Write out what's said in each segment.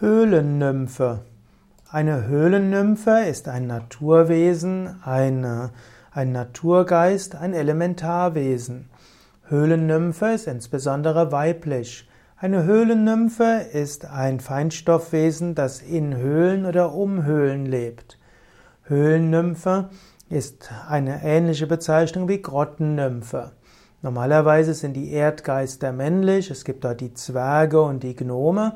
Höhlennymphe. Eine Höhlennymphe ist ein Naturwesen, eine, ein Naturgeist, ein Elementarwesen. Höhlennymphe ist insbesondere weiblich. Eine Höhlennymphe ist ein Feinstoffwesen, das in Höhlen oder um Höhlen lebt. Höhlennymphe ist eine ähnliche Bezeichnung wie Grottennymphe. Normalerweise sind die Erdgeister männlich, es gibt dort die Zwerge und die Gnome.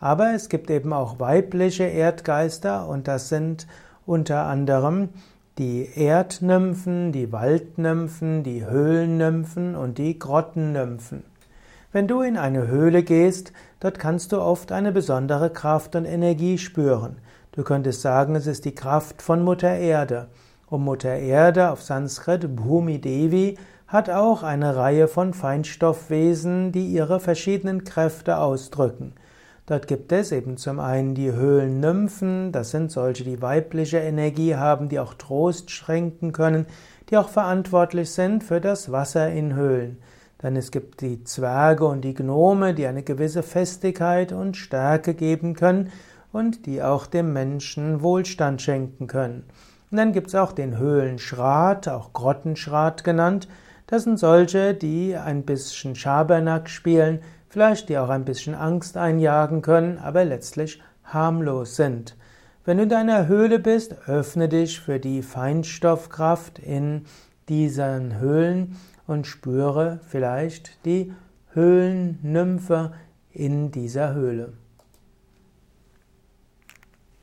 Aber es gibt eben auch weibliche Erdgeister und das sind unter anderem die Erdnymphen, die Waldnymphen, die Höhlennymphen und die Grottennymphen. Wenn du in eine Höhle gehst, dort kannst du oft eine besondere Kraft und Energie spüren. Du könntest sagen, es ist die Kraft von Mutter Erde. Und Mutter Erde auf Sanskrit Bhumi Devi hat auch eine Reihe von Feinstoffwesen, die ihre verschiedenen Kräfte ausdrücken. Dort gibt es eben zum einen die Höhlennymphen, das sind solche, die weibliche Energie haben, die auch Trost schenken können, die auch verantwortlich sind für das Wasser in Höhlen. Dann es gibt die Zwerge und die Gnome, die eine gewisse Festigkeit und Stärke geben können und die auch dem Menschen Wohlstand schenken können. Und dann gibt es auch den Höhlenschrat, auch Grottenschrat genannt. Das sind solche, die ein bisschen Schabernack spielen, vielleicht die auch ein bisschen Angst einjagen können, aber letztlich harmlos sind. Wenn du in deiner Höhle bist, öffne dich für die Feinstoffkraft in diesen Höhlen und spüre vielleicht die Höhlennymphe in dieser Höhle.